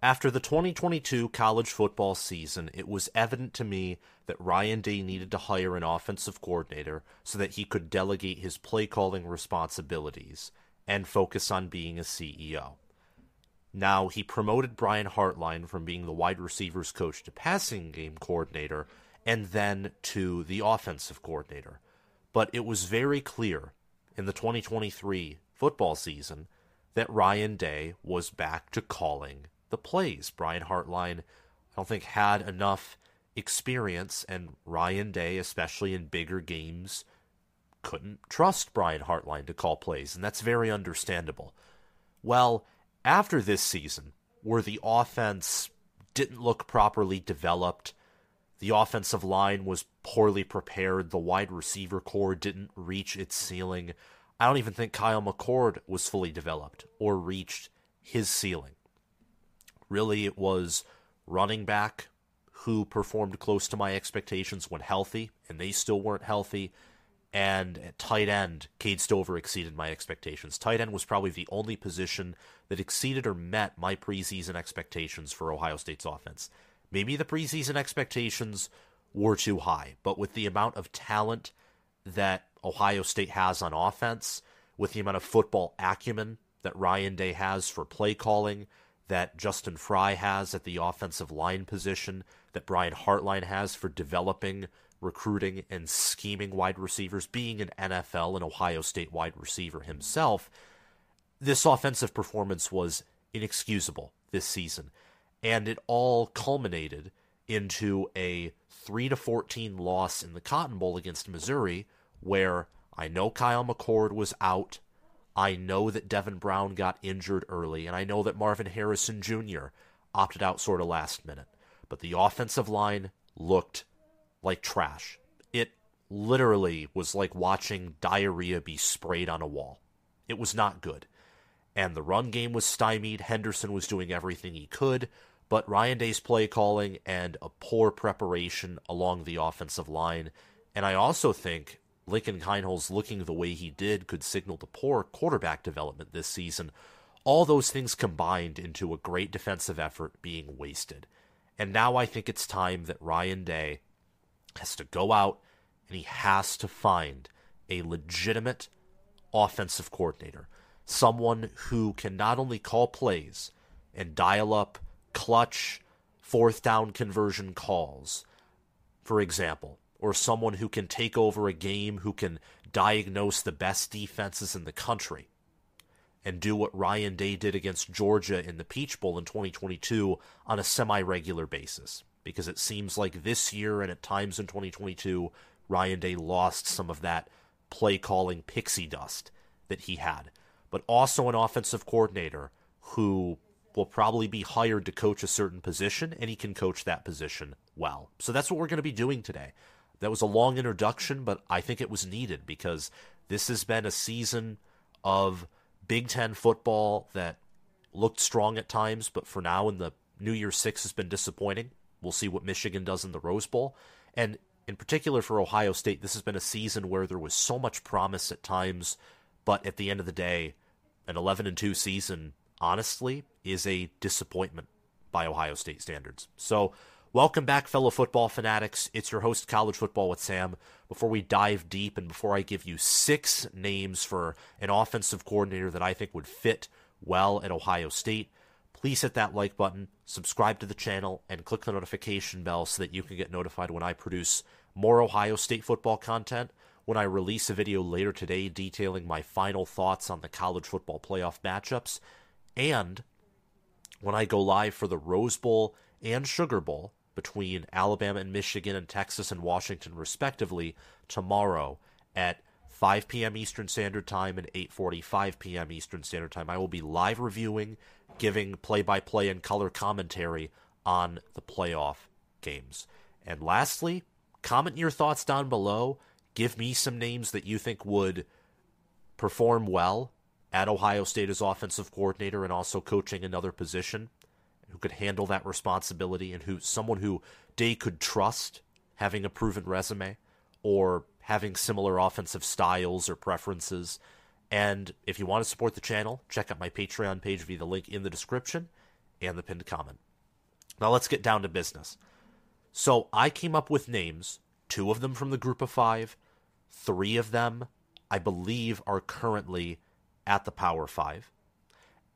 After the 2022 college football season, it was evident to me that Ryan Day needed to hire an offensive coordinator so that he could delegate his play calling responsibilities and focus on being a CEO. Now, he promoted Brian Hartline from being the wide receivers coach to passing game coordinator and then to the offensive coordinator. But it was very clear in the 2023 football season that Ryan Day was back to calling the plays. Brian Hartline, I don't think, had enough experience, and Ryan Day, especially in bigger games, couldn't trust Brian Hartline to call plays, and that's very understandable. Well, after this season, where the offense didn't look properly developed, the offensive line was poorly prepared, the wide receiver corps didn't reach its ceiling. I don't even think Kyle McCord was fully developed or reached his ceiling. Really, it was running back who performed close to my expectations when healthy, and they still weren't healthy. And at tight end, Cade Stover exceeded my expectations. Tight end was probably the only position that exceeded or met my preseason expectations for Ohio State's offense. Maybe the preseason expectations were too high, but with the amount of talent that Ohio State has on offense, with the amount of football acumen that Ryan Day has for play calling, that Justin Frye has at the offensive line position, that Brian Hartline has for developing, recruiting, and scheming wide receivers, being an NFL and Ohio State wide receiver himself, this offensive performance was inexcusable this season. And it all culminated into a 3 to 14 loss in the Cotton Bowl against Missouri, where I know Kyle McCord was out I know that Devin Brown got injured early, and I know that Marvin Harrison Jr. opted out sort of last minute. But the offensive line looked like trash. It literally was like watching diarrhea be sprayed on a wall. It was not good. And the run game was stymied. Henderson was doing everything he could, but Ryan Day's play calling and a poor preparation along the offensive line. And I also think Lincoln Kienholz looking the way he did could signal to poor quarterback development this season. All those things combined into a great defensive effort being wasted. And now I think it's time that Ryan Day has to go out and he has to find a legitimate offensive coordinator. Someone who can not only call plays and dial up clutch fourth down conversion calls, for example, or someone who can take over a game, who can diagnose the best defenses in the country and do what Ryan Day did against Georgia in the Peach Bowl in 2022 on a semi regular basis. Because it seems like this year and at times in 2022, Ryan Day lost some of that play calling pixie dust that he had. But also an offensive coordinator who will probably be hired to coach a certain position, and he can coach that position well. So that's what we're going to be doing today. That was a long introduction, but I think it was needed because this has been a season of Big Ten football that looked strong at times, but for now in the New Year Six has been disappointing. We'll see what Michigan does in the Rose Bowl. And in particular for Ohio State, this has been a season where there was so much promise at times, but at the end of the day, an 11 and 2 season, honestly, is a disappointment by Ohio State standards. So Welcome back, fellow football fanatics. It's your host, College Football with Sam. Before we dive deep and before I give you six names for an offensive coordinator that I think would fit well at Ohio State, please hit that like button, subscribe to the channel, and click the notification bell so that you can get notified when I produce more Ohio State football content. When I release a video later today detailing my final thoughts on the college football playoff matchups, and when I go live for the Rose Bowl and Sugar Bowl between Alabama and Michigan and Texas and Washington respectively tomorrow at 5 p.m. Eastern Standard Time and 8:45 p.m. Eastern Standard Time. I will be live reviewing, giving play-by-play and color commentary on the playoff games. And lastly, comment your thoughts down below. Give me some names that you think would perform well at Ohio State as offensive coordinator and also coaching another position who could handle that responsibility and who someone who Day could trust having a proven resume or having similar offensive styles or preferences. And if you want to support the channel, check out my Patreon page via the link in the description. and the pinned comment. Now let's get down to business. So I came up with names, two of them from the group of five, three of them, I believe, are currently at the Power Five.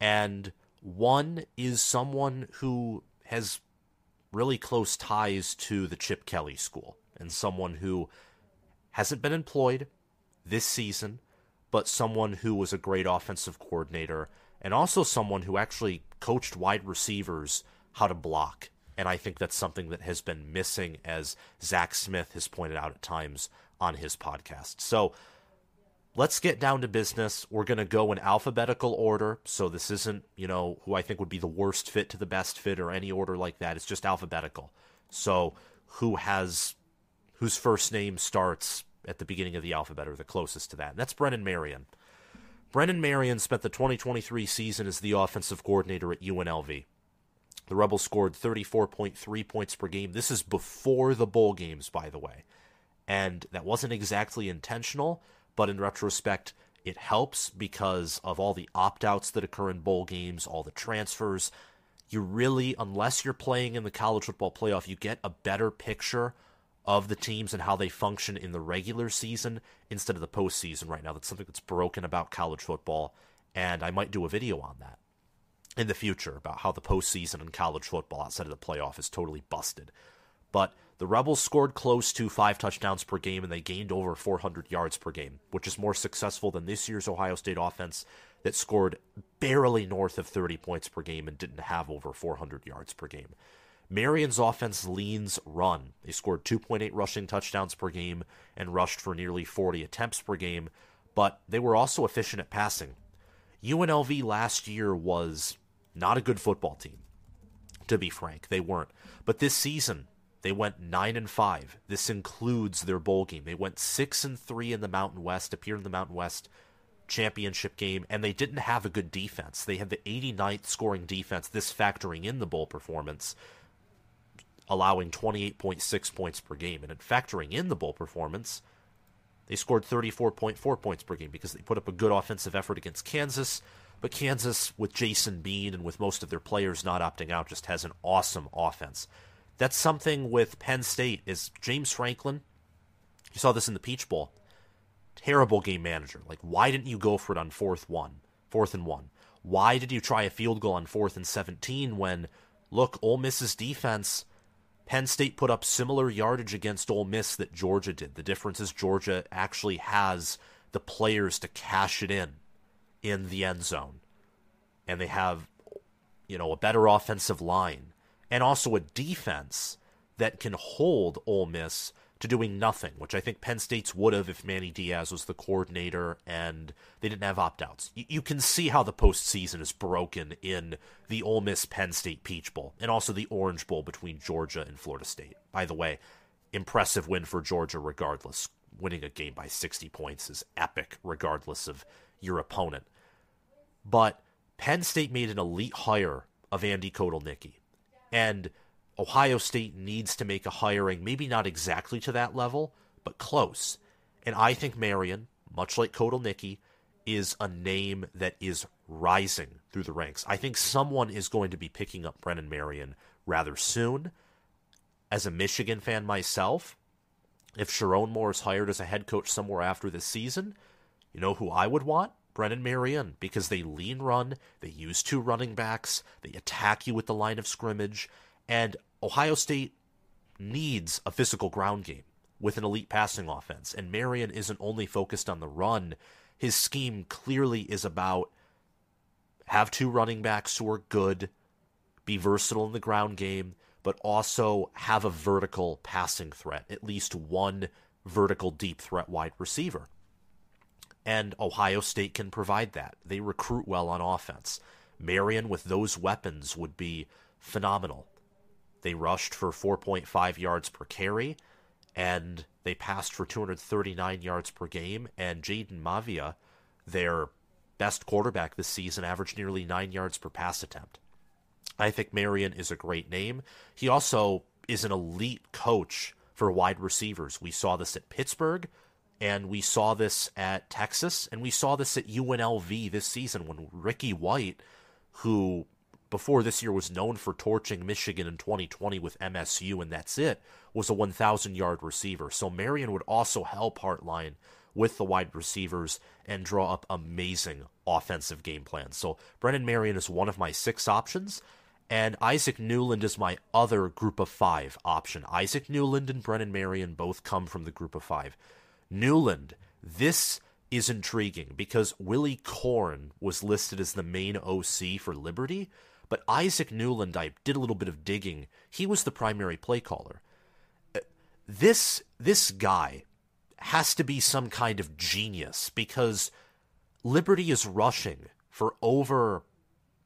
And one is someone who has really close ties to the Chip Kelly school and someone who hasn't been employed this season, but someone who was a great offensive coordinator and also someone who actually coached wide receivers how to block. And I think that's something that has been missing, as Zach Smith has pointed out at times on his podcast. So let's get down to business. We're going to go in alphabetical order. So this isn't, you know, who I think would be the worst fit to the best fit or any order like that. It's just alphabetical. So who has, whose first name starts at the beginning of the alphabet or the closest to that? And that's Brennan Marion. Brennan Marion spent the 2023 season as the offensive coordinator at UNLV. The Rebels scored 34.3 points per game. This is before the bowl games, by the way. And that wasn't exactly intentional, but in retrospect, it helps because of all the opt outs that occur in bowl games, all the transfers. You really, unless you're playing in the college football playoff, you get a better picture of the teams and how they function in the regular season instead of the postseason right now. That's something that's broken about college football, and I might do a video on that in the future about how the postseason in college football outside of the playoff is totally busted. But the Rebels scored close to five touchdowns per game and they gained over 400 yards per game, which is more successful than this year's Ohio State offense that scored barely north of 30 points per game and didn't have over 400 yards per game. Marion's offense leans run. They scored 2.8 rushing touchdowns per game and rushed for nearly 40 attempts per game, but they were also efficient at passing. UNLV last year was not a good football team, to be frank. They weren't. But this season, they went nine and five. This includes their bowl game. They went six and three in the Mountain West, appeared in the Mountain West championship game, and they didn't have a good defense. They had the 89th scoring defense, this factoring in the bowl performance, allowing 28.6 points per game. And in factoring in the bowl performance, they scored 34.4 points per game because they put up a good offensive effort against Kansas. But Kansas, with Jason Bean and with most of their players not opting out, just has an awesome offense. That's something with Penn State is James Franklin. You saw this in the Peach Bowl. Terrible game manager. Like, why didn't you go for it on fourth one, fourth and one? Why did you try a field goal on fourth and seventeen when, look, Ole Miss's defense, Penn State put up similar yardage against Ole Miss that Georgia did. The difference is Georgia actually has the players to cash it in in the end zone, and they have, you know, a better offensive line and also a defense that can hold Ole Miss to doing nothing, which I think Penn State's would have if Manny Diaz was the coordinator and they didn't have opt outs. You, can see how the postseason is broken in the Ole Miss Penn State Peach Bowl and also the Orange Bowl between Georgia and Florida State. By the way, impressive win for Georgia regardless. Winning a game by 60 points is epic regardless of your opponent. But Penn State made an elite hire of Andy Kotelnicki. And Ohio State needs to make a hiring, maybe not exactly to that level, but close. And I think Marion, much like Kotelnicki, is a name that is rising through the ranks. I think someone is going to be picking up Brennan Marion rather soon. As a Michigan fan myself, if Sherrone Moore is hired as a head coach somewhere after this season, you know who I would want? Brennan Marion because they lean run, they use two running backs, they attack you with the line of scrimmage, and Ohio State needs a physical ground game with an elite passing offense. And Marion isn't only focused on the run, his scheme clearly is about have two running backs who are good, be versatile in the ground game, but also have a vertical passing threat, at least one vertical deep threat wide receiver. And Ohio State can provide that. They recruit well on offense. Marion, with those weapons, would be phenomenal. They rushed for 4.5 yards per carry, and they passed for 239 yards per game. And Jayden Maiava, their best quarterback this season, averaged nearly nine yards per pass attempt. I think Marion is a great name. He also is an elite coach for wide receivers. We saw this at Pittsburgh. And we saw this at Texas, and we saw this at UNLV this season when Ricky White, who before this year was known for torching Michigan in 2020 with MSU, and that's it, was a 1,000 yard receiver. So Marion would also help Hartline with the wide receivers and draw up amazing offensive game plans. So Brennan Marion is one of my six options. And Isaac Newland is my other group of five option. Isaac Newland and Brennan Marion both come from the group of five. Newland, this is intriguing because Willy Korn was listed as the main OC for Liberty, but Isaac Newland, I did a little bit of digging. He was the primary play caller. Uh, this this guy has to be some kind of genius because Liberty is rushing for over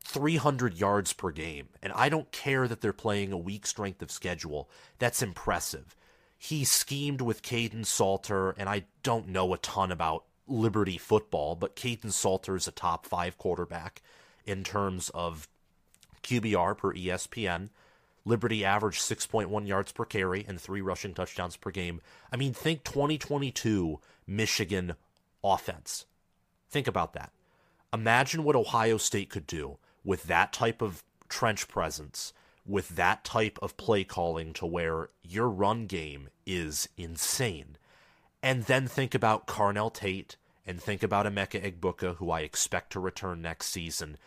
300 yards per game, and I don't care that they're playing a weak strength of schedule. That's impressive. He schemed with Kaidon Salter, and I don't know a ton about Liberty football, but Kaidon Salter is a top five quarterback in terms of QBR per ESPN. Liberty averaged 6.1 yards per carry and three rushing touchdowns per game. I mean, think 2022 Michigan offense. Think about that. Imagine what Ohio State could do with that type of trench presence, with that type of play calling to where your run game is insane. And then think about Carnell Tate and think about Emeka Egbuka, who I expect to return next season.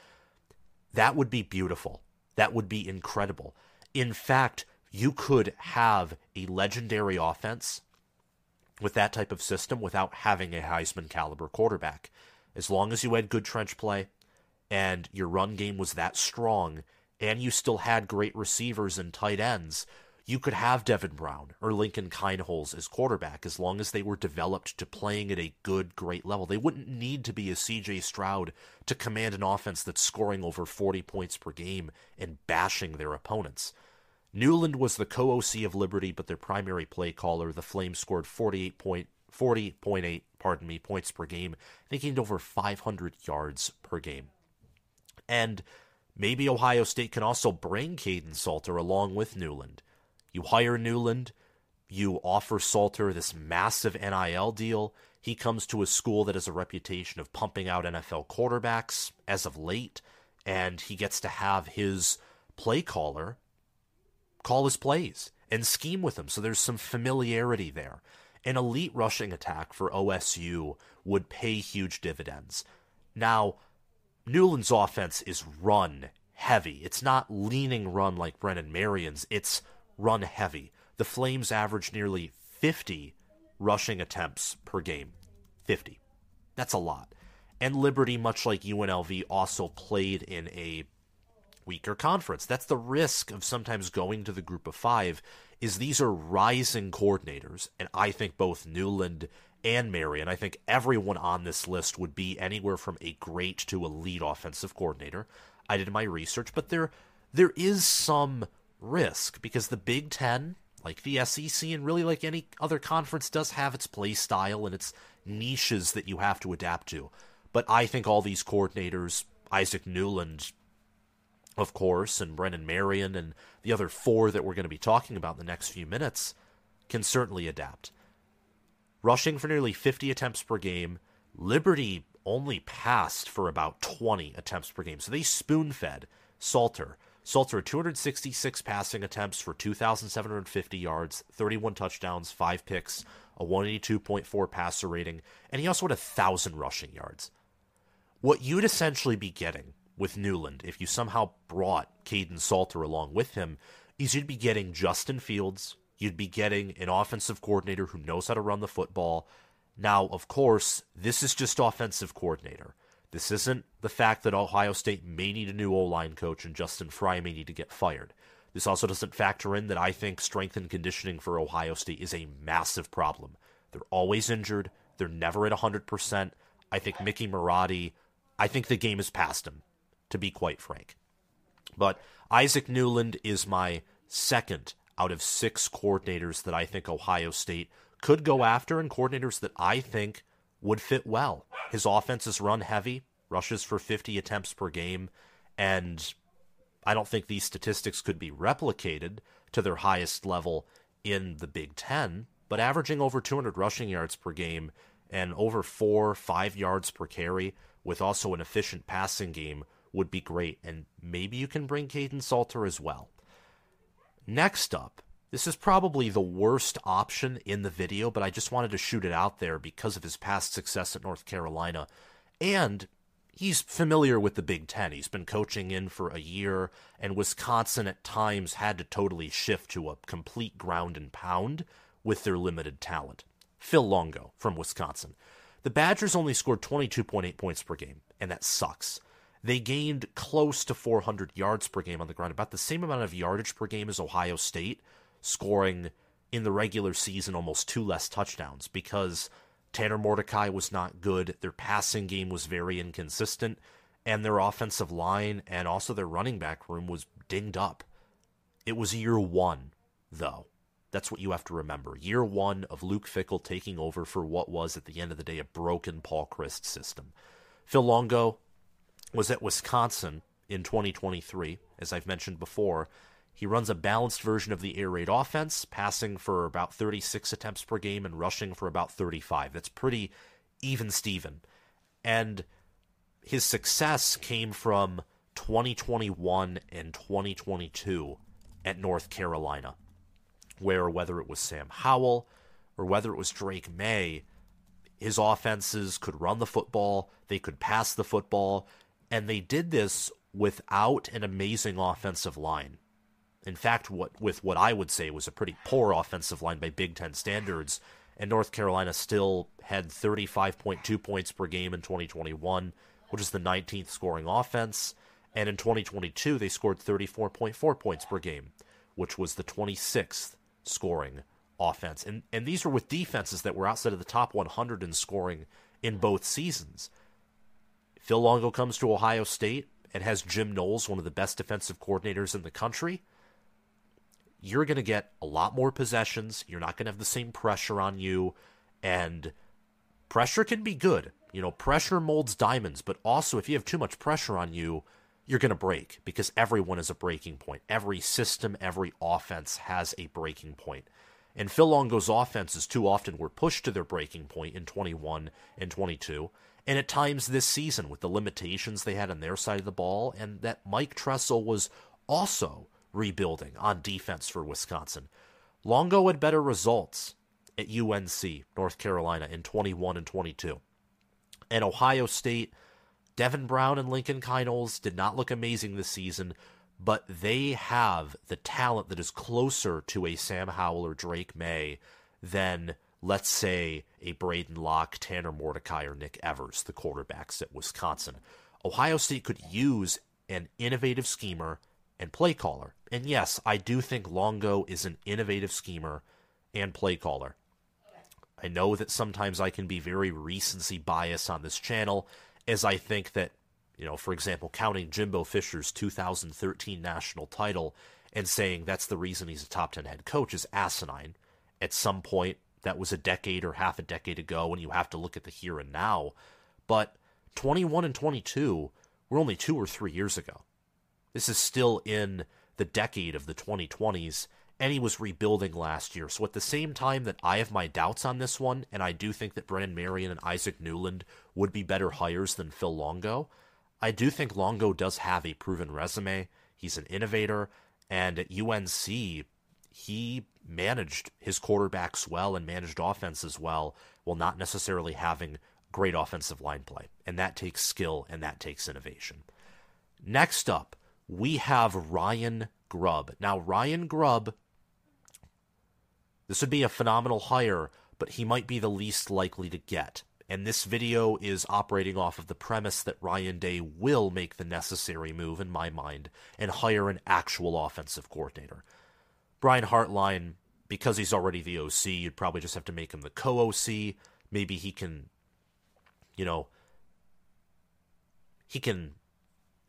That would be beautiful. That would be incredible. In fact, you could have a legendary offense with that type of system without having a Heisman caliber quarterback. As long as you had good trench play, and your run game was that strong and you still had great receivers and tight ends, you could have Devin Brown or Lincoln Kienholz as quarterback as long as they were developed to playing at a good, great level. They wouldn't need to be a CJ Stroud to command an offense that's scoring over 40 points per game and bashing their opponents. Newland was the co-OC of Liberty, but their primary play caller. The Flames scored 48 point, 40.8, pardon me, points per game, They gained over 500 yards per game. And maybe Ohio State can also bring Kaidon Salter along with Newland. You hire Newland, you offer Salter this massive NIL deal. He comes to a school that has a reputation of pumping out NFL quarterbacks as of late, and he gets to have his play caller call his plays and scheme with him. So there's some familiarity there. An elite rushing attack for OSU would pay huge dividends. Now, Newland's offense is run heavy. It's not leaning run like Brennan Marion's, it's run heavy. The Flames average nearly 50 rushing attempts per game. 50. That's a lot. And Liberty, much like UNLV, also played in a weaker conference. That's the risk of sometimes going to the group of five is these are rising coordinators, and I think both Newland and Marion. I think everyone on this list would be anywhere from a great to elite offensive coordinator. I did my research, but there there is some risk because the Big Ten, like the SEC, and really like any other conference, does have its play style and its niches that you have to adapt to. But I think all these coordinators, Isaac Newland, of course, and Brennan Marion, and the other four that we're going to be talking about in the next few minutes, can certainly adapt rushing for nearly 50 attempts per game. Liberty only passed for about 20 attempts per game. So they spoon fed Salter. Salter 266 passing attempts for 2,750 yards, 31 touchdowns, 5 picks, a 182.4 passer rating, and he also had a 1,000 rushing yards. What you'd essentially be getting with Newland, if you somehow brought Kaidon Salter along with him, is you'd be getting Justin Fields, You'd be getting an offensive coordinator who knows how to run the football. Now, of course, this is just offensive coordinator. This isn't the fact that Ohio State may need a new O line coach and Justin Frye may need to get fired. This also doesn't factor in that I think strength and conditioning for Ohio State is a massive problem. They're always injured, they're never at 100%. I think Mickey Marotti, I think the game is past him, to be quite frank. But Isaac Newland is my second out of six coordinators that I think Ohio State could go after and coordinators that I think would fit well. His offense is run heavy, rushes for 50 attempts per game, and I don't think these statistics could be replicated to their highest level in the Big Ten, but averaging over 200 rushing yards per game and over four, five yards per carry, with also an efficient passing game, would be great, and maybe you can bring Kaidon Salter as well. Next up, this is probably the worst option in the video, but I just wanted to shoot it out there because of his past success at North Carolina. And he's familiar with the Big Ten. He's been coaching in for a year, and Wisconsin at times had to totally shift to a complete ground and pound with their limited talent. Phil Longo from Wisconsin. The Badgers only scored 22.8 points per game, and that sucks. They gained close to 400 yards per game on the ground, about the same amount of yardage per game as Ohio State, scoring in the regular season almost two less touchdowns because Tanner Mordecai was not good. Their passing game was very inconsistent, and their offensive line and also their running back room was dinged up. It was year one, though. That's what you have to remember. Year one of Luke Fickell taking over for what was, at the end of the day, a broken Paul Chryst system. Phil Longo was at Wisconsin in 2023, as I've mentioned before. He runs a balanced version of the air raid offense, passing for about 36 attempts per game and rushing for about 35. That's pretty even Steven. And his success came from 2021 and 2022 at North Carolina where whether it was Sam Howell or whether it was Drake Maye, his offenses could run the football, they could pass the football, and they did this without an amazing offensive line. In fact, what with what I would say was a pretty poor offensive line by Big Ten standards, and North Carolina still had 35.2 points per game in 2021, which is the 19th scoring offense, and in 2022 they scored 34.4 points per game, which was the 26th scoring offense. And and these were with defenses that were outside of the top 100 in scoring in both seasons. Phil Longo comes to Ohio State and has Jim Knowles, one of the best defensive coordinators in the country. You're going to get a lot more possessions. You're not going to have the same pressure on you. And pressure can be good. You know, pressure molds diamonds, but also if you have too much pressure on you, you're going to break because everyone is a breaking point. Every system, every offense has a breaking point. And Phil Longo's offenses too often were pushed to their breaking point in 21 and 22. And at times this season, with the limitations they had on their side of the ball, and that Mike Tressel was also rebuilding on defense for Wisconsin. Longo had better results at UNC, North Carolina, in 21 and 22. And Ohio State Devin Brown and Lincoln Kienholz did not look amazing this season, but they have the talent that is closer to a Sam Howell or Drake Maye than, let's say, a Braedyn Locke, Tanner Mordecai, or Nick Evers, the quarterbacks at Wisconsin. Ohio State could use an innovative schemer and play caller. And yes, I do think Longo is an innovative schemer and play caller. I know that sometimes I can be very recency bias on this channel as I think that, you know, for example, counting Jimbo Fisher's 2013 national title and saying that's the reason he's a top 10 head coach is asinine. At some point, that was a decade or half a decade ago, and you have to look at the here and now. But 21 and 22 were only two or three years ago. This is still in the decade of the 2020s, and he was rebuilding last year. So at the same time that I have my doubts on this one, and I do think that Brennan Marion and Isaac Newland would be better hires than Phil Longo, I do think Longo does have a proven resume. He's an innovator, and at UNC, he managed his quarterbacks well and managed offenses well while not necessarily having great offensive line play. And that takes skill and that takes innovation. Next up, we have Ryan Grubb. Now, Ryan Grubb this would be a phenomenal hire, but he might be the least likely to get. And this video is operating off of the premise that Ryan Day will make the necessary move, in my mind, and hire an actual offensive coordinator. Brian Hartline, because he's already the OC, you'd probably just have to make him the co OC. Maybe he can, you know, he can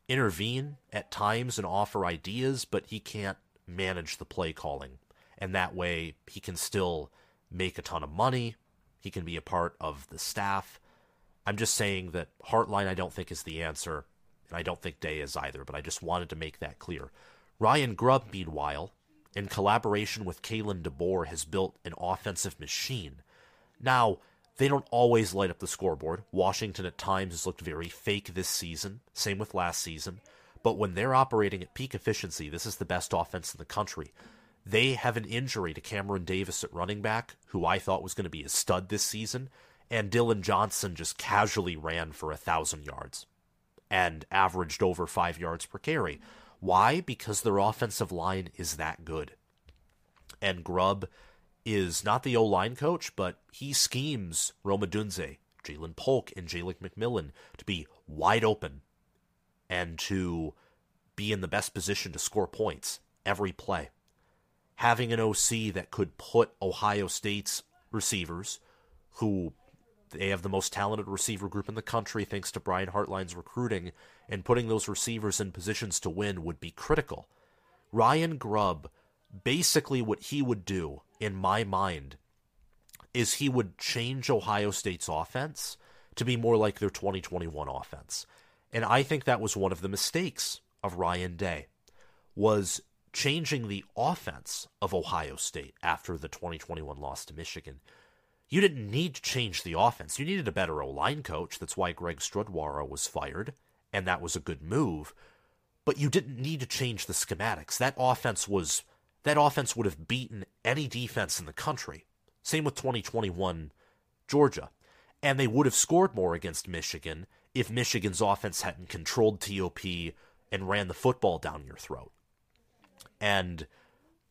intervene at times and offer ideas, but he can't manage the play calling and that way he can still make a ton of money. He can be a part of the staff. I'm just saying that Hartline I don't think is the answer, and I don't think Day is either, but I just wanted to make that clear. Ryan Grubb, meanwhile, in collaboration with Kalen DeBoer, has built an offensive machine. Now, They don't always light up the scoreboard. Washington at times has looked very fake this season, same with last season. But when they're operating at peak efficiency, this is the best offense in the country. They have an injury to Cameron Davis at running back, who I thought was going to be a stud this season, and Dillon Johnson just casually ran for a thousand yards and averaged over five yards per carry. Why? Because their offensive line is that good. And Grubb is not the O line coach, but he schemes Rome Odunze, Ja'Lynn Polk, and Jalen McMillan to be wide open and to be in the best position to score points every play. Having an OC that could put Ohio State's receivers, who they have the most talented receiver group in the country thanks to Brian Hartline's recruiting, and putting those receivers in positions to win would be critical. Ryan Grubb, basically what he would do, in my mind, is he would change Ohio State's offense to be more like their 2021 offense. And I think that was one of the mistakes of Ryan Day was changing the offense of Ohio State after the 2021 loss to Michigan. You didn't need to change the offense. You needed a better O line coach. That's why Greg Studrawa was fired, and that was a good move. But you didn't need to change the schematics. That offense was that offense would have beaten any defense in the country. Same with 2021 Georgia. And they would have scored more against Michigan if Michigan's offense hadn't controlled TOP and ran the football down your throat. And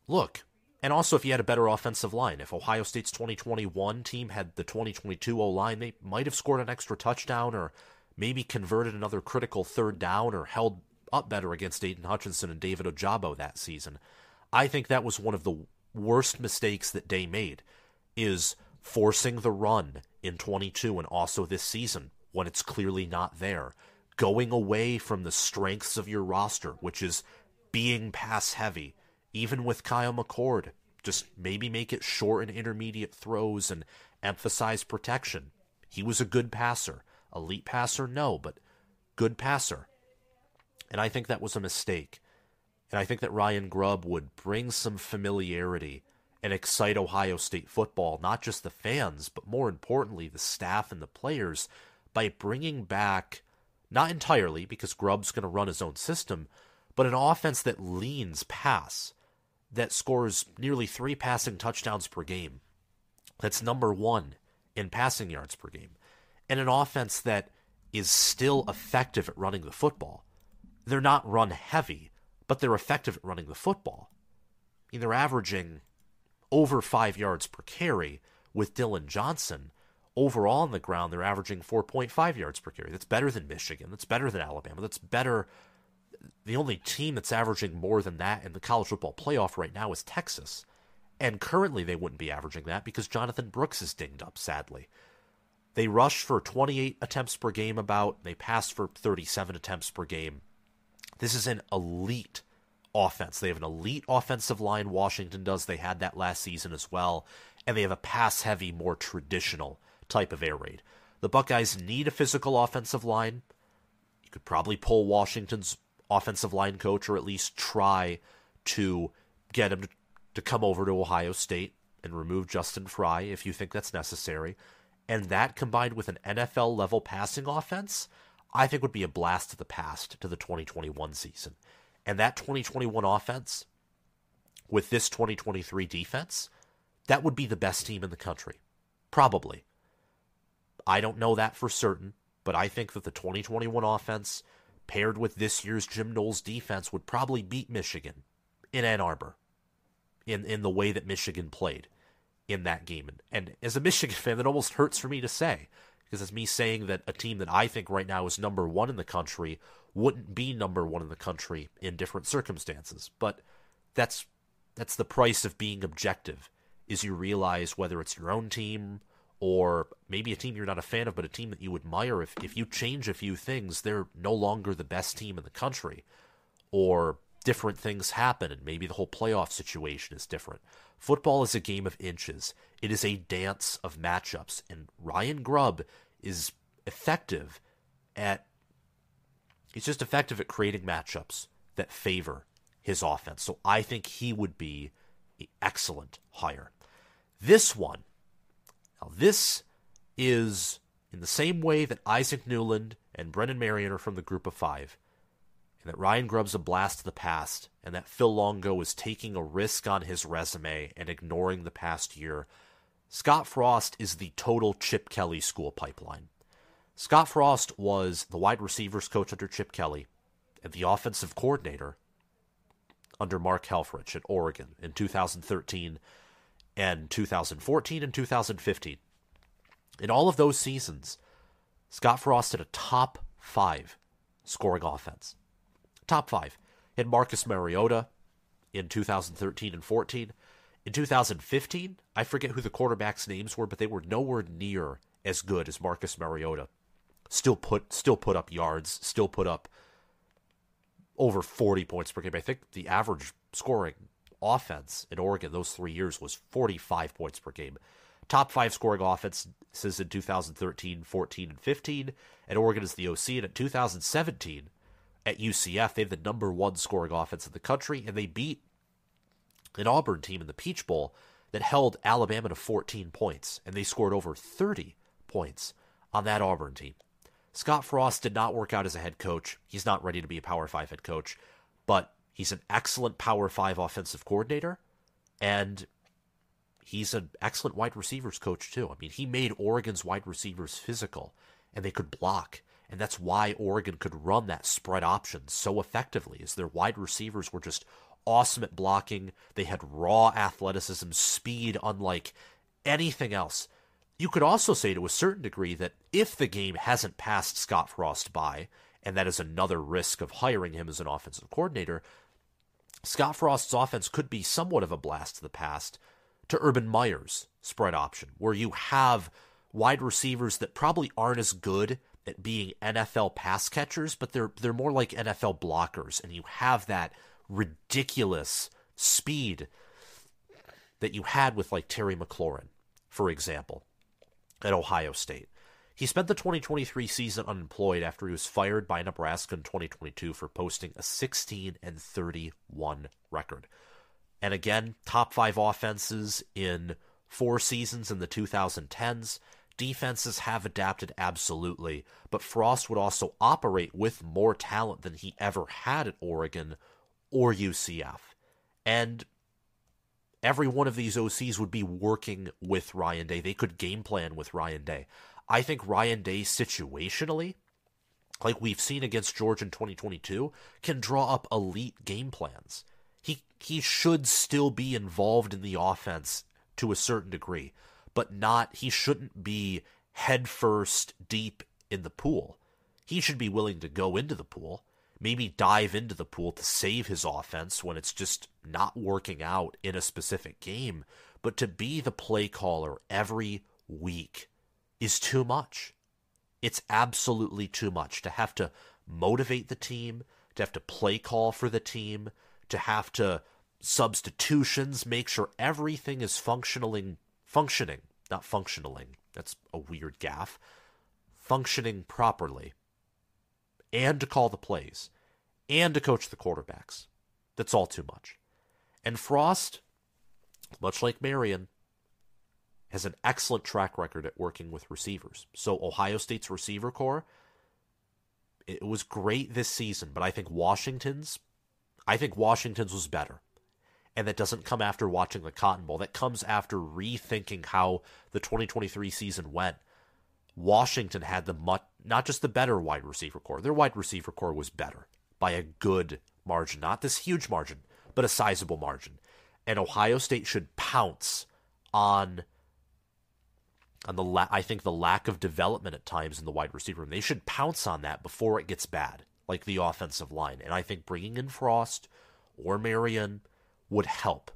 look, and also if you had a better offensive line, if Ohio State's 2021 team had the 2022 O line, they might have scored an extra touchdown or maybe converted another critical third down or held up better against Aidan Hutchinson and David Ojabo that season. I think that was one of the worst mistakes that Day made is forcing the run in 22 and also this season when it's clearly not there. Going away from the strengths of your roster, which is being pass heavy, even with Kyle McCord. Just maybe make it short and intermediate throws and emphasize protection. He was a good passer. Elite passer, no, but good passer. And I think that was a mistake. And I think that Ryan Grubb would bring some familiarity and excite Ohio State football, not just the fans, but more importantly, the staff and the players, by bringing back, not entirely, because Grubb's going to run his own system, but an offense that leans pass, that scores nearly three passing touchdowns per game, that's number one in passing yards per game, and an offense that is still effective at running the football. They're not run heavy, but they're effective at running the football. I mean, they're averaging over five yards per carry with Dillon Johnson. Overall on the ground, they're averaging 4.5 yards per carry. That's better than Michigan. That's better than Alabama. That's better. The only team that's averaging more than that in the college football playoff right now is Texas. And currently, they wouldn't be averaging that because Jonathan Brooks is dinged up, sadly. They rush for 28 attempts per game, about. They pass for 37 attempts per game. This is an elite offense. They have an elite offensive line. Washington does. They had that last season as well. And they have a pass heavy, more traditional type of air raid. The Buckeyes need a physical offensive line. You could probably pull Washington's offensive line coach or at least try to get him to, come over to Ohio State and remove Justin Frye if you think that's necessary. And that combined with an NFL level passing offense, I think would be a blast to the past to the 2021 season. And that 2021 offense with this 2023 defense, that would be the best team in the country. Probably. I don't know that for certain, but I think that the 2021 offense paired with this year's Jim Knowles defense would probably beat Michigan in Ann Arbor in in the way that Michigan played in that game. And, and as a Michigan fan, that almost hurts for me to say because it's me saying that a team that I think right now is number one in the country wouldn't be number one in the country in different circumstances. But that's that's the price of being objective. Is you realize whether it's your own team or maybe a team you're not a fan of, but a team that you admire. If if you change a few things, they're no longer the best team in the country, or different things happen, and maybe the whole playoff situation is different. Football is a game of inches. It is a dance of matchups, and Ryan Grubb is effective at. He's just effective at creating matchups that favor his offense. So I think he would be an excellent hire. This one, now this is in the same way that Isaac Newland and Brennan Marion are from the group of five, and that Ryan Grubb's a blast to the past, and that Phil Longo is taking a risk on his resume and ignoring the past year, Scott Frost is the total Chip Kelly school pipeline. Scott Frost was the wide receivers coach under Chip Kelly and the offensive coordinator under Mark Helfrich at Oregon in 2013 and 2014 and 2015. In all of those seasons, Scott Frost had a top five scoring offense. Top five. Had Marcus Mariota in 2013 and 14. In 2015, I forget who the quarterbacks' names were, but they were nowhere near as good as Marcus Mariota. Still put still put up yards, still put up over 40 points per game. I think the average scoring offense in Oregon those three years was 45 points per game. Top five scoring offenses in 2013, 14, and 15. And Oregon is the OC. And in 2017, at UCF, they have the number one scoring offense in the country. And they beat an Auburn team in the Peach Bowl that held Alabama to 14 points. And they scored over 30 points on that Auburn team. Scott Frost did not work out as a head coach. He's not ready to be a Power 5 head coach. But He's an excellent Power 5 offensive coordinator, and he's an excellent wide receivers coach, too. I mean, he made Oregon's wide receivers physical, and they could block. And that's why Oregon could run that spread option so effectively, is their wide receivers were just awesome at blocking. They had raw athleticism, speed, unlike anything else. You could also say to a certain degree that if the game hasn't passed Scott Frost by, and that is another risk of hiring him as an offensive coordinator, Scott Frost's offense could be somewhat of a blast to the past to Urban Meyer's spread option, where you have wide receivers that probably aren't as good at being NFL pass catchers, but they're they're more like NFL blockers, and you have that ridiculous speed that you had with like Terry McLaurin, for example, at Ohio State. He spent the 2023 season unemployed after he was fired by Nebraska in 2022 for posting a 16 and 31 record. And again, top 5 offenses in 4 seasons in the 2010s. Defenses have adapted absolutely, but Frost would also operate with more talent than he ever had at Oregon or UCF. And every one of these OCs would be working with Ryan Day. They could game plan with Ryan Day. I think Ryan Day situationally, like we've seen against George in 2022, can draw up elite game plans. He he should still be involved in the offense to a certain degree, but not he shouldn't be headfirst deep in the pool. He should be willing to go into the pool, maybe dive into the pool to save his offense when it's just not working out in a specific game, but to be the play caller every week is too much. It's absolutely too much to have to motivate the team, to have to play call for the team, to have to substitutions, make sure everything is functioning functioning, not functioning. That's a weird gaffe. Functioning properly. And to call the plays. And to coach the quarterbacks. That's all too much. And Frost, much like Marion, has an excellent track record at working with receivers. So Ohio State's receiver corps, it was great this season, but I think Washington's, I think Washington's was better. And that doesn't come after watching the Cotton Bowl. That comes after rethinking how the 2023 season went. Washington had the much, not just the better wide receiver corps. Their wide receiver corps was better by a good margin, not this huge margin, but a sizable margin. And Ohio State should pounce on on the la- I think the lack of development at times in the wide receiver room. They should pounce on that before it gets bad, like the offensive line. And I think bringing in Frost or Marion would help.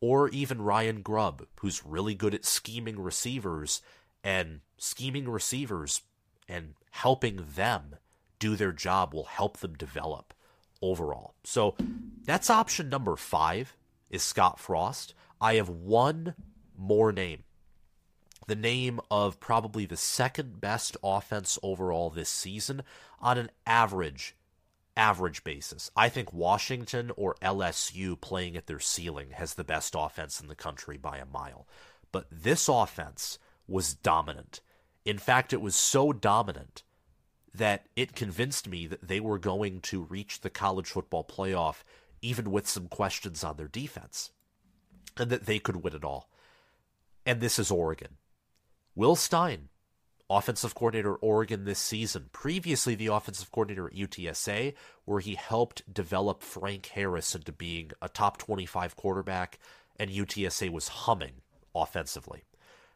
Or even Ryan Grubb, who's really good at scheming receivers and scheming receivers and helping them do their job will help them develop overall. So that's option number five is Scott Frost. I have one more name the name of probably the second best offense overall this season on an average average basis. I think Washington or LSU playing at their ceiling has the best offense in the country by a mile. But this offense was dominant. In fact, it was so dominant that it convinced me that they were going to reach the college football playoff even with some questions on their defense and that they could win it all. And this is Oregon. Will Stein, offensive coordinator Oregon this season, previously the offensive coordinator at UTSA, where he helped develop Frank Harris into being a top 25 quarterback, and UTSA was humming offensively.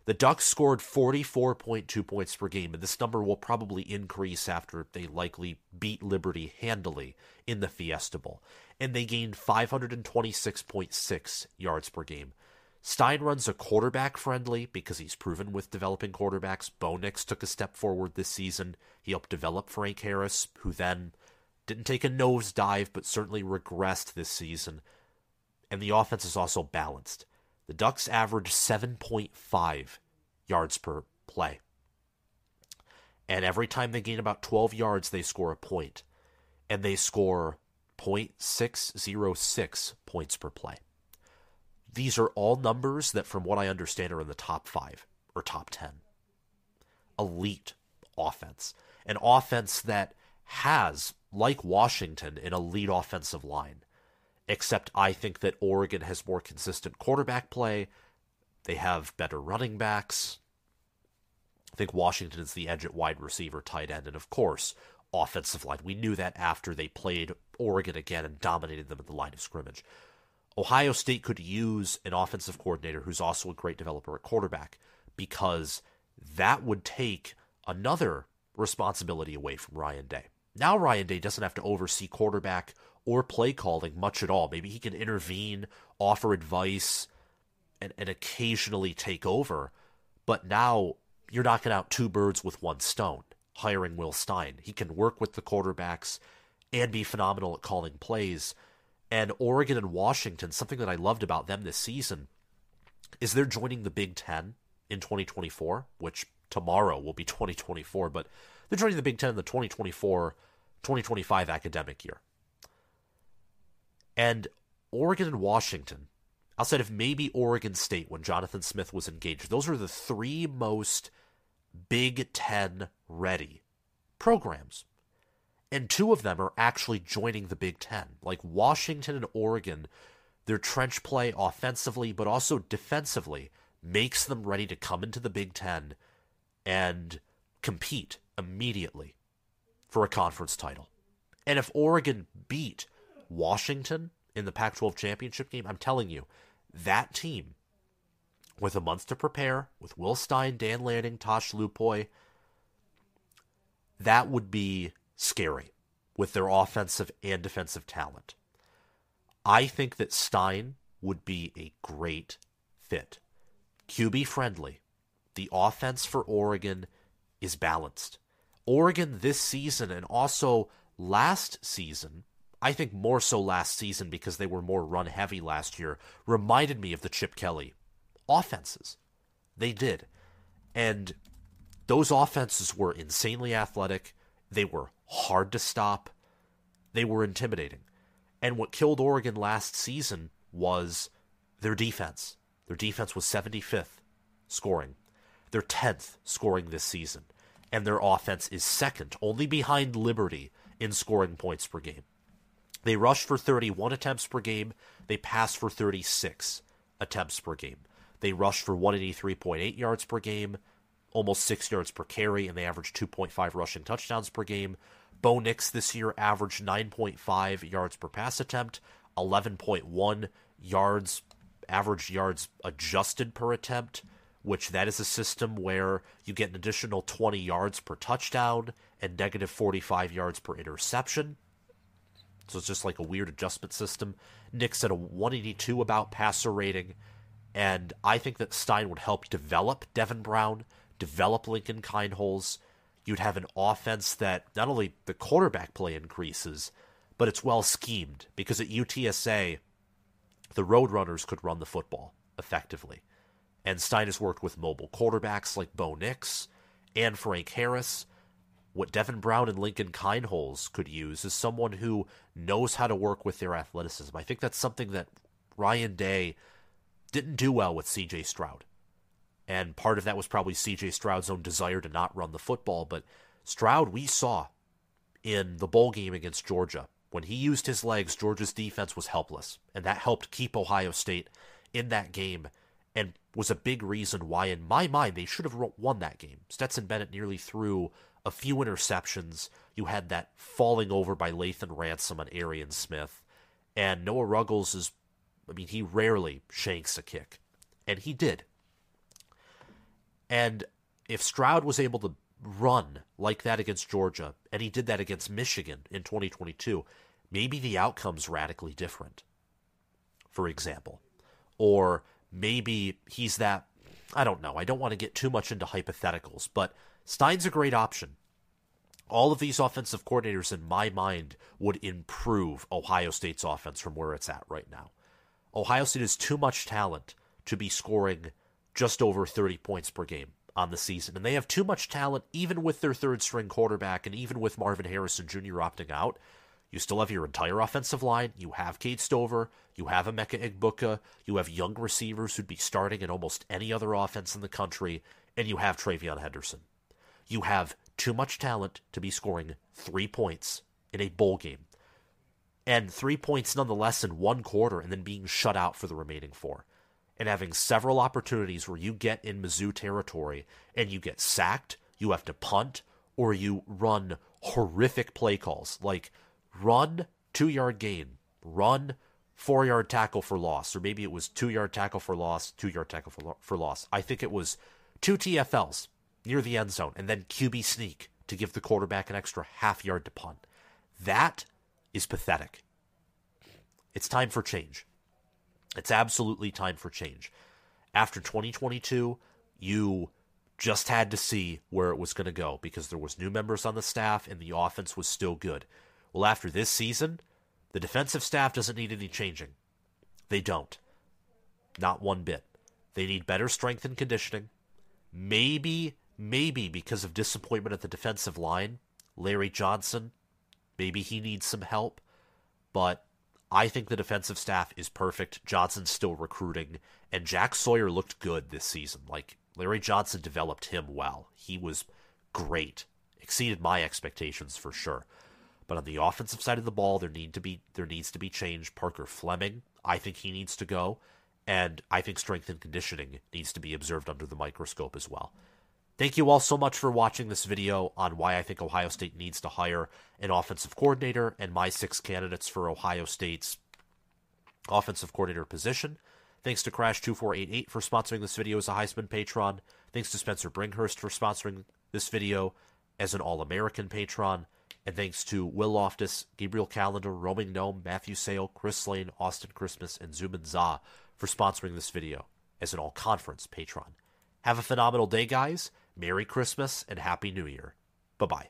The Ducks scored 44.2 points per game, and this number will probably increase after they likely beat Liberty handily in the Fiesta Bowl. And they gained 526.6 yards per game. Stein runs a quarterback friendly because he's proven with developing quarterbacks. Bo Nix took a step forward this season. He helped develop Frank Harris, who then didn't take a nosedive, but certainly regressed this season. And the offense is also balanced. The Ducks average 7.5 yards per play. And every time they gain about 12 yards, they score a point. And they score 0.606 points per play. These are all numbers that, from what I understand, are in the top five or top 10. Elite offense. An offense that has, like Washington, an elite offensive line except I think that Oregon has more consistent quarterback play. They have better running backs. I think Washington is the edge at wide receiver, tight end, and of course, offensive line. We knew that after they played Oregon again and dominated them at the line of scrimmage. Ohio State could use an offensive coordinator who's also a great developer at quarterback because that would take another responsibility away from Ryan Day. Now Ryan Day doesn't have to oversee quarterback or play calling much at all. Maybe he can intervene, offer advice, and, and occasionally take over. But now you're knocking out two birds with one stone, hiring Will Stein. He can work with the quarterbacks and be phenomenal at calling plays. And Oregon and Washington, something that I loved about them this season is they're joining the Big Ten in 2024, which tomorrow will be 2024, but they're joining the Big Ten in the 2024 2025 academic year. And Oregon and Washington, outside of maybe Oregon State when Jonathan Smith was engaged, those are the three most Big Ten ready programs. And two of them are actually joining the Big Ten. Like Washington and Oregon, their trench play offensively, but also defensively, makes them ready to come into the Big Ten and compete immediately for a conference title. And if Oregon beat Washington in the Pac 12 championship game, I'm telling you, that team, with a month to prepare, with Will Stein, Dan Lanning, Tosh Lupoi, that would be scary with their offensive and defensive talent. I think that Stein would be a great fit. QB friendly. The offense for Oregon is balanced. Oregon this season and also last season I think more so last season because they were more run heavy last year, reminded me of the Chip Kelly offenses. They did. And those offenses were insanely athletic. They were hard to stop. They were intimidating. And what killed Oregon last season was their defense. Their defense was 75th scoring. They're 10th scoring this season. And their offense is second, only behind Liberty in scoring points per game. They rush for 31 attempts per game. They pass for 36 attempts per game. They rush for 183.8 yards per game, almost 6 yards per carry, and they average 2.5 rushing touchdowns per game. Bo Nix this year averaged 9.5 yards per pass attempt, 11.1 yards, average yards adjusted per attempt, which that is a system where you get an additional 20 yards per touchdown and negative 45 yards per interception. So it's just like a weird adjustment system. Nix at a 182 about passer rating. And I think that Stein would help develop Devin Brown, develop Lincoln Kienholz. You'd have an offense that not only the quarterback play increases, but it's well schemed because at UTSA, the Roadrunners could run the football effectively. And Stein has worked with mobile quarterbacks like Bo Nix and Frank Harris what Devin Brown and Lincoln Kienholz could use is someone who knows how to work with their athleticism. I think that's something that Ryan Day didn't do well with CJ Stroud. And part of that was probably CJ Stroud's own desire to not run the football. But Stroud, we saw in the bowl game against Georgia, when he used his legs, Georgia's defense was helpless. And that helped keep Ohio State in that game and was a big reason why, in my mind, they should have won that game. Stetson Bennett nearly threw a few interceptions. You had that falling over by Lathan Ransom on Arian Smith. And Noah Ruggles is, I mean, he rarely shanks a kick. And he did. And if Stroud was able to run like that against Georgia, and he did that against Michigan in 2022, maybe the outcome's radically different, for example. Or maybe he's that. I don't know. I don't want to get too much into hypotheticals, but Stein's a great option. All of these offensive coordinators, in my mind, would improve Ohio State's offense from where it's at right now. Ohio State has too much talent to be scoring just over 30 points per game on the season. And they have too much talent, even with their third string quarterback and even with Marvin Harrison Jr. opting out. You still have your entire offensive line. You have Cade Stover. You have Emeka Egbuka. You have young receivers who'd be starting in almost any other offense in the country. And you have TreVeyon Henderson. You have too much talent to be scoring three points in a bowl game. And three points nonetheless in one quarter and then being shut out for the remaining four. And having several opportunities where you get in Mizzou territory and you get sacked, you have to punt, or you run horrific play calls like run two yard gain, run four yard tackle for loss, or maybe it was two yard tackle for loss, two yard tackle for, lo- for loss. I think it was two TFLs near the end zone, and then QB sneak to give the quarterback an extra half yard to punt. That is pathetic. It's time for change. It's absolutely time for change. After 2022, you just had to see where it was going to go because there was new members on the staff and the offense was still good. Well, after this season, the defensive staff doesn't need any changing. They don't. Not one bit. They need better strength and conditioning. Maybe, maybe because of disappointment at the defensive line, Larry Johnson, maybe he needs some help. But I think the defensive staff is perfect. Johnson's still recruiting, and Jack Sawyer looked good this season. Like Larry Johnson developed him well. He was great. Exceeded my expectations for sure. But on the offensive side of the ball, there need to be there needs to be change. Parker Fleming, I think he needs to go, and I think strength and conditioning needs to be observed under the microscope as well. Thank you all so much for watching this video on why I think Ohio State needs to hire an offensive coordinator and my six candidates for Ohio State's offensive coordinator position. Thanks to Crash2488 for sponsoring this video as a Heisman patron. Thanks to Spencer Bringhurst for sponsoring this video as an All American patron. And thanks to Will Loftus, Gabriel Calendar, Roaming Gnome, Matthew Sale, Chris Lane, Austin Christmas, and Zuman Za for sponsoring this video as an all conference patron. Have a phenomenal day, guys. Merry Christmas and Happy New Year. Bye bye.